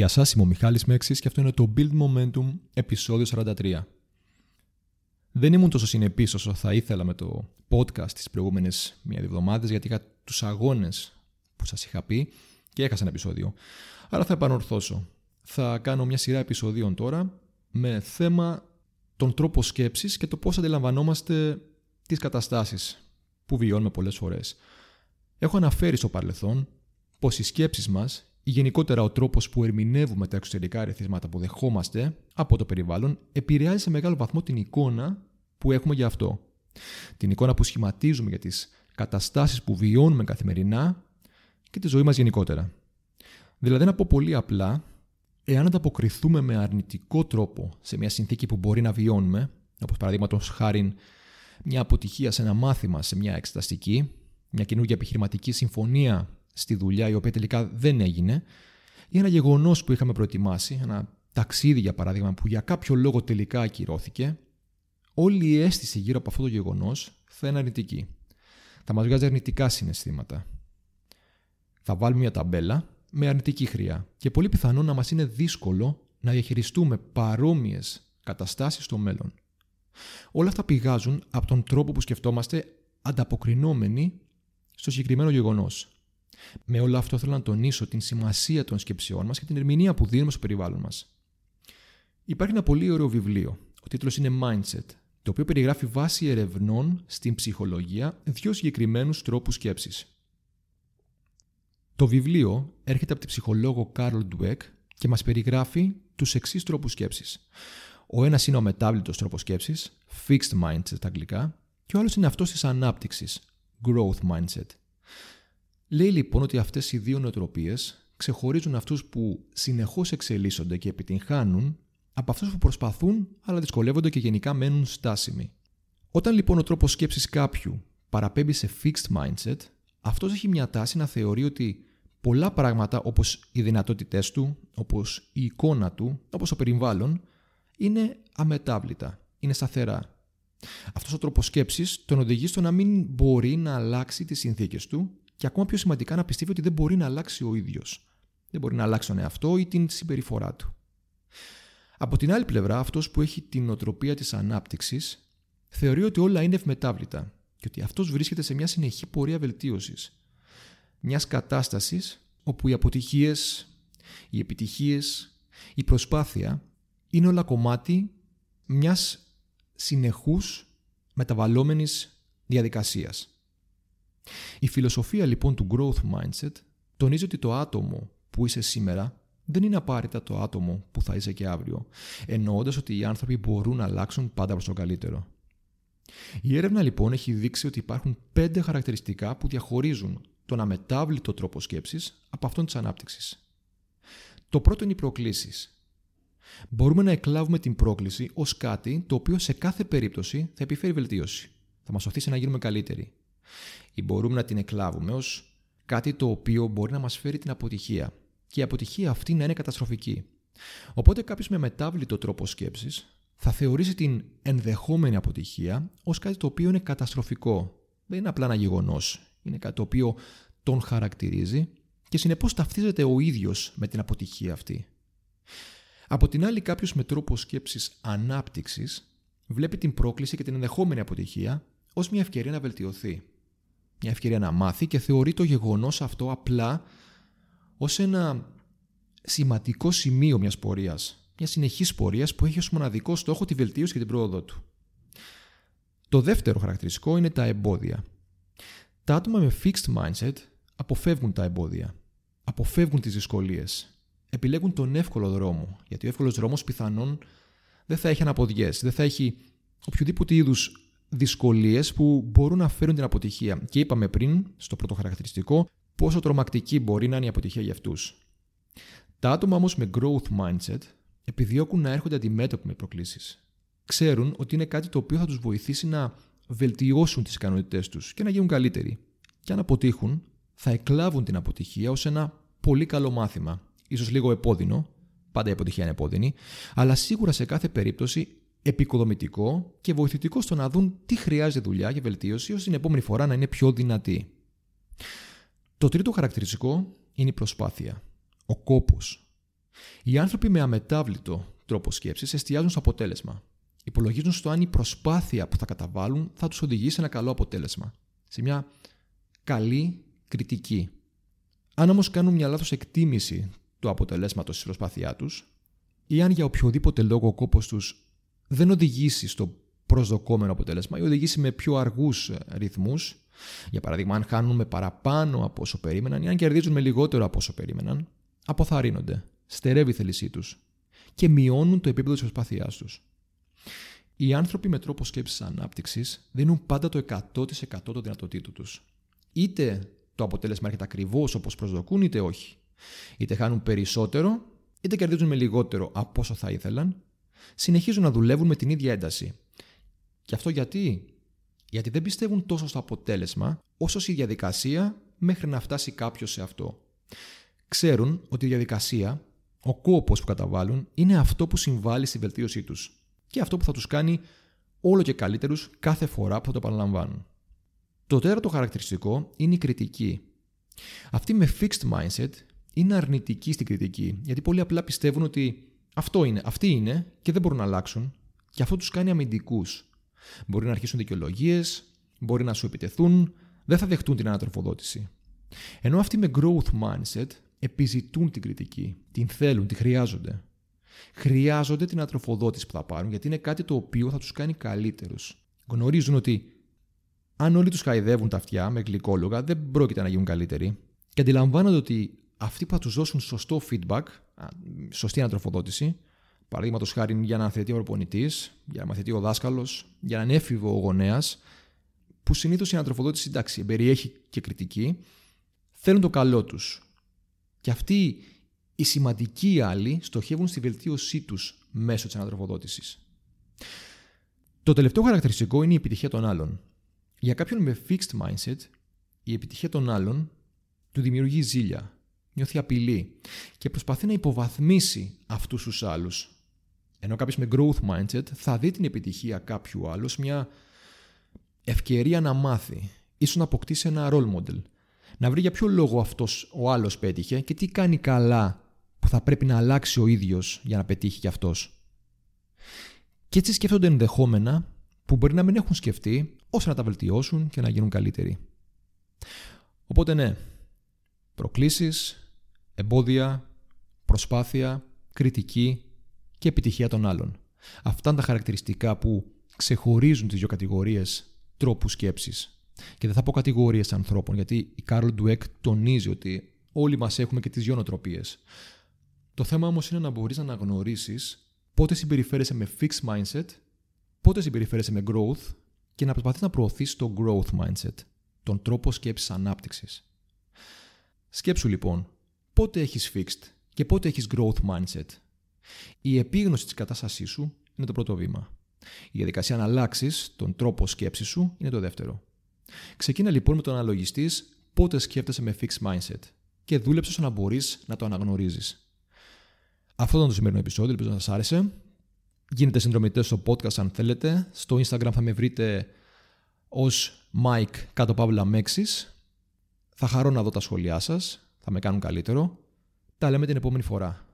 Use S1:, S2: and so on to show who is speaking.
S1: Γεια σας, είμαι ο Μιχάλης Μέξης και αυτό είναι το Build Momentum επεισόδιο 43. Δεν ήμουν τόσο συνεπής όσο θα ήθελα με το podcast τις προηγούμενες μία εβδομάδες γιατί είχα τους αγώνες που σας είχα πει και έχασα ένα επεισόδιο. Άρα θα επανορθώσω. Θα κάνω μια σειρά επεισοδίων τώρα με θέμα τον τρόπο σκέψης και το πώς αντιλαμβανόμαστε τις καταστάσεις που βιώνουμε πολλές φορές. Έχω αναφέρει στο παρελθόν πως οι σκέψεις μας ή γενικότερα ο τρόπος που ερμηνεύουμε τα εξωτερικά ερεθίσματα που δεχόμαστε από το περιβάλλον επηρεάζει σε μεγάλο βαθμό την εικόνα που έχουμε για αυτό. Την εικόνα που σχηματίζουμε για τις καταστάσεις που βιώνουμε καθημερινά και τη ζωή μας γενικότερα. Δηλαδή να πω πολύ απλά, εάν ανταποκριθούμε με αρνητικό τρόπο σε μια συνθήκη που μπορεί να βιώνουμε, όπως παραδείγματος χάρη μια αποτυχία σε ένα μάθημα, σε μια εξεταστική, μια καινούργια επιχειρηματική συμφωνία στη δουλειά η οποία τελικά δεν έγινε, ή ένα γεγονός που είχαμε προετοιμάσει, ένα ταξίδι για παράδειγμα που για κάποιο λόγο τελικά ακυρώθηκε, όλη η αίσθηση γύρω από αυτό το γεγονός θα είναι αρνητική. Θα μας βγάζει αρνητικά συναισθήματα. Θα βάλουμε μια ταμπέλα με αρνητική χρειά και πολύ πιθανό να μας είναι δύσκολο να διαχειριστούμε παρόμοιες καταστάσεις στο μέλλον. Όλα αυτά πηγάζουν από τον τρόπο που σκεφτόμαστε ανταποκρινόμενοι στο συγκεκριμένο γεγονός. Με όλο αυτό θέλω να τονίσω την σημασία των σκεψιών μας και την ερμηνεία που δίνουμε στο περιβάλλον μας. Υπάρχει ένα πολύ ωραίο βιβλίο. Ο τίτλος είναι Mindset, το οποίο περιγράφει βάση ερευνών στην ψυχολογία δύο συγκεκριμένους τρόπους σκέψης. Το βιβλίο έρχεται από την ψυχολόγο Κάρολ Ντουέκ και μας περιγράφει τους εξής τρόπους σκέψης. Ο ένας είναι ο μετάβλητος τρόπος σκέψης, fixed mindset στα αγγλικά, και ο άλλος είναι αυτός της ανάπτυξης, growth mindset. Λέει λοιπόν ότι αυτές οι δύο νοοτροπίες ξεχωρίζουν αυτούς που συνεχώς εξελίσσονται και επιτυγχάνουν από αυτούς που προσπαθούν αλλά δυσκολεύονται και γενικά μένουν στάσιμοι. Όταν λοιπόν ο τρόπος σκέψης κάποιου παραπέμπει σε fixed mindset, αυτός έχει μια τάση να θεωρεί ότι πολλά πράγματα όπως οι δυνατότητές του, όπως η εικόνα του, όπως το περιβάλλον, είναι αμετάβλητα, είναι σταθερά. Αυτός ο τρόπος σκέψης τον οδηγεί στο να μην μπορεί να αλλάξει τις συνθήκες του και ακόμα πιο σημαντικά να πιστεύει ότι δεν μπορεί να αλλάξει ο ίδιος. Δεν μπορεί να αλλάξει τον εαυτό ή την συμπεριφορά του. Από την άλλη πλευρά, αυτός που έχει την οτροπία της ανάπτυξης θεωρεί ότι όλα είναι ευμετάβλητα και ότι αυτός βρίσκεται σε μια συνεχή πορεία βελτίωσης. Μιας κατάστασης όπου οι αποτυχίες, οι επιτυχίες, η προσπάθεια είναι όλα κομμάτι μιας συνεχούς μεταβαλλόμενης διαδικασίας. Η φιλοσοφία λοιπόν του growth mindset τονίζει ότι το άτομο που είσαι σήμερα δεν είναι απαραίτητα το άτομο που θα είσαι και αύριο, εννοώντας ότι οι άνθρωποι μπορούν να αλλάξουν πάντα προς το καλύτερο. Η έρευνα λοιπόν έχει δείξει ότι υπάρχουν πέντε χαρακτηριστικά που διαχωρίζουν τον αμετάβλητο τρόπο σκέψης από αυτόν της ανάπτυξης. Το πρώτο είναι οι προκλήσεις. Μπορούμε να εκλάβουμε την πρόκληση ως κάτι το οποίο σε κάθε περίπτωση θα επιφέρει βελτίωση. Θα μας οθήσει να γίνουμε καλύτεροι ή μπορούμε να την εκλάβουμε ως κάτι το οποίο μπορεί να μας φέρει την αποτυχία και η αποτυχία αυτή να είναι καταστροφική. Οπότε κάποιος με μετάβλητο τρόπο σκέψης θα θεωρήσει την ενδεχόμενη αποτυχία ως κάτι το οποίο είναι καταστροφικό. Δεν είναι απλά ένα γεγονός. Είναι κάτι το οποίο τον χαρακτηρίζει και συνεπώς ταυτίζεται ο ίδιος με την αποτυχία αυτή. Από την άλλη κάποιος με τρόπο σκέψης ανάπτυξης βλέπει την πρόκληση και την ενδεχόμενη αποτυχία ως μια ευκαιρία να βελτιωθεί μια ευκαιρία να μάθει και θεωρεί το γεγονός αυτό απλά ως ένα σημαντικό σημείο μιας πορείας, μιας συνεχής πορείας που έχει ως μοναδικό στόχο τη βελτίωση και την πρόοδο του. Το δεύτερο χαρακτηριστικό είναι τα εμπόδια. Τα άτομα με fixed mindset αποφεύγουν τα εμπόδια, αποφεύγουν τις δυσκολίες, επιλέγουν τον εύκολο δρόμο, γιατί ο εύκολος δρόμος πιθανόν δεν θα έχει αναποδιές, δεν θα έχει οποιοδήποτε είδους δυσκολίες που μπορούν να φέρουν την αποτυχία. Και είπαμε πριν, στο πρώτο χαρακτηριστικό, πόσο τρομακτική μπορεί να είναι η αποτυχία για αυτούς. Τα άτομα όμως με growth mindset επιδιώκουν να έρχονται αντιμέτωποι με προκλήσεις. Ξέρουν ότι είναι κάτι το οποίο θα τους βοηθήσει να βελτιώσουν τις ικανότητές τους και να γίνουν καλύτεροι. Και αν αποτύχουν, θα εκλάβουν την αποτυχία ως ένα πολύ καλό μάθημα. Ίσως λίγο επώδυνο, πάντα η αποτυχία είναι επώδυνη, αλλά σίγουρα σε κάθε περίπτωση επικοδομητικό και βοηθητικό στο να δουν τι χρειάζεται δουλειά για βελτίωση ώστε την επόμενη φορά να είναι πιο δυνατή. Το τρίτο χαρακτηριστικό είναι η προσπάθεια. Ο κόπος. Οι άνθρωποι με αμετάβλητο τρόπο σκέψης εστιάζουν στο αποτέλεσμα. Υπολογίζουν στο αν η προσπάθεια που θα καταβάλουν θα τους οδηγήσει σε ένα καλό αποτέλεσμα. Σε μια καλή κριτική. Αν όμως κάνουν μια λάθος εκτίμηση του αποτελέσματος στη προσπάθειά τους, ή αν για οποιοδήποτε λόγο ο κόπος τους δεν οδηγήσει στο προσδοκόμενο αποτέλεσμα ή οδηγήσει με πιο αργούς ρυθμούς, για παράδειγμα, αν χάνουν με παραπάνω από όσο περίμεναν ή αν κερδίζουν με λιγότερο από όσο περίμεναν, αποθαρρύνονται, στερεύει η θέλησή τους και μειώνουν το επίπεδο της προσπάθειάς τους. Οι άνθρωποι με τρόπο σκέψης ανάπτυξης δίνουν πάντα το 100% των δυνατοτήτων τους. Είτε το αποτέλεσμα έρχεται ακριβώς όπως προσδοκούν, είτε όχι. Είτε χάνουν περισσότερο, είτε κερδίζουν με λιγότερο από όσο θα ήθελαν, συνεχίζουν να δουλεύουν με την ίδια ένταση. Και αυτό γιατί; Γιατί δεν πιστεύουν τόσο στο αποτέλεσμα όσο στη διαδικασία μέχρι να φτάσει κάποιος σε αυτό. Ξέρουν ότι η διαδικασία, ο κόπος που καταβάλουν, είναι αυτό που συμβάλλει στη βελτίωσή τους και αυτό που θα τους κάνει όλο και καλύτερους κάθε φορά που θα το επαναλαμβάνουν. Το τέταρτο χαρακτηριστικό είναι η κριτική. Αυτοί με fixed mindset είναι αρνητικοί στην κριτική, γιατί πολύ απλά πιστεύουν ότι αυτό είναι, αυτοί είναι και δεν μπορούν να αλλάξουν, και αυτό τους κάνει αμυντικούς. Μπορεί να αρχίσουν δικαιολογίες, μπορεί να σου επιτεθούν, δεν θα δεχτούν την ανατροφοδότηση. Ενώ αυτοί με growth mindset επιζητούν την κριτική, την θέλουν, τη χρειάζονται. Χρειάζονται την ανατροφοδότηση που θα πάρουν γιατί είναι κάτι το οποίο θα τους κάνει καλύτερους. Γνωρίζουν ότι αν όλοι τους χαϊδεύουν τα αυτιά με γλυκόλογα, δεν πρόκειται να γίνουν καλύτεροι. Και αντιλαμβάνονται ότι αυτοί που θα τους δώσουν σωστό feedback, σωστή ανατροφοδότηση, Παραδείγματος χάρη για να θεθεί ο προπονητής, για να θεθεί ο δάσκαλος, για έναν έφηβο ο γονέας, που συνήθως η ανατροφοδότηση εντάξει, περιέχει και κριτική, θέλουν το καλό τους. Και αυτοί οι σημαντικοί άλλοι στοχεύουν στη βελτίωσή τους μέσω της ανατροφοδότησης. Το τελευταίο χαρακτηριστικό είναι η επιτυχία των άλλων. Για κάποιον με fixed mindset, η επιτυχία των άλλων του δημιουργεί ζήλια, νιώθει απειλή και προσπαθεί να υποβαθμίσει αυτούς τους άλλους ενώ κάποιος με growth mindset θα δει την επιτυχία κάποιου άλλου μια ευκαιρία να μάθει, ίσως να αποκτήσει ένα role model. Να βρει για ποιο λόγο αυτός ο άλλος πέτυχε και τι κάνει καλά που θα πρέπει να αλλάξει ο ίδιος για να πετύχει κι αυτός. Και έτσι σκέφτονται ενδεχόμενα που μπορεί να μην έχουν σκεφτεί ώστε να τα βελτιώσουν και να γίνουν καλύτεροι. Οπότε ναι, προκλήσεις, εμπόδια, προσπάθεια, κριτική, και επιτυχία των άλλων. Αυτά είναι τα χαρακτηριστικά που ξεχωρίζουν τις δύο κατηγορίες τρόπους σκέψης. Και δεν θα πω κατηγορίες ανθρώπων, γιατί η Κάρολ Ντουέκ τονίζει ότι όλοι μας έχουμε και τις δύο νοοτροπίες. Το θέμα όμως είναι να μπορείς να αναγνωρίσεις πότε συμπεριφέρεσαι με fixed mindset, πότε συμπεριφέρεσαι με growth και να προσπαθείς να προωθείς το growth mindset, τον τρόπο σκέψης ανάπτυξης. Σκέψου λοιπόν, πότε έχεις fixed και πότε έχεις growth mindset η επίγνωση της κατάστασής σου είναι το πρώτο βήμα. Η διαδικασία να αλλάξεις τον τρόπο σκέψης σου είναι το δεύτερο. Ξεκίνα λοιπόν με το να λογιστεί πότε σκέφτεσαι με fixed mindset και δούλεψε ώστε να μπορείς να το αναγνωρίζεις. Αυτό ήταν το σημερινό επεισόδιο, ελπίζω να σας άρεσε. Γίνετε συνδρομητές στο podcast αν θέλετε. Στο Instagram θα με βρείτε ως Mike κάτω παύλα Μέξης. Θα χαρώ να δω τα σχόλιά σας. Θα με κάνουν καλύτερο. Τα λέμε την επόμενη φορά.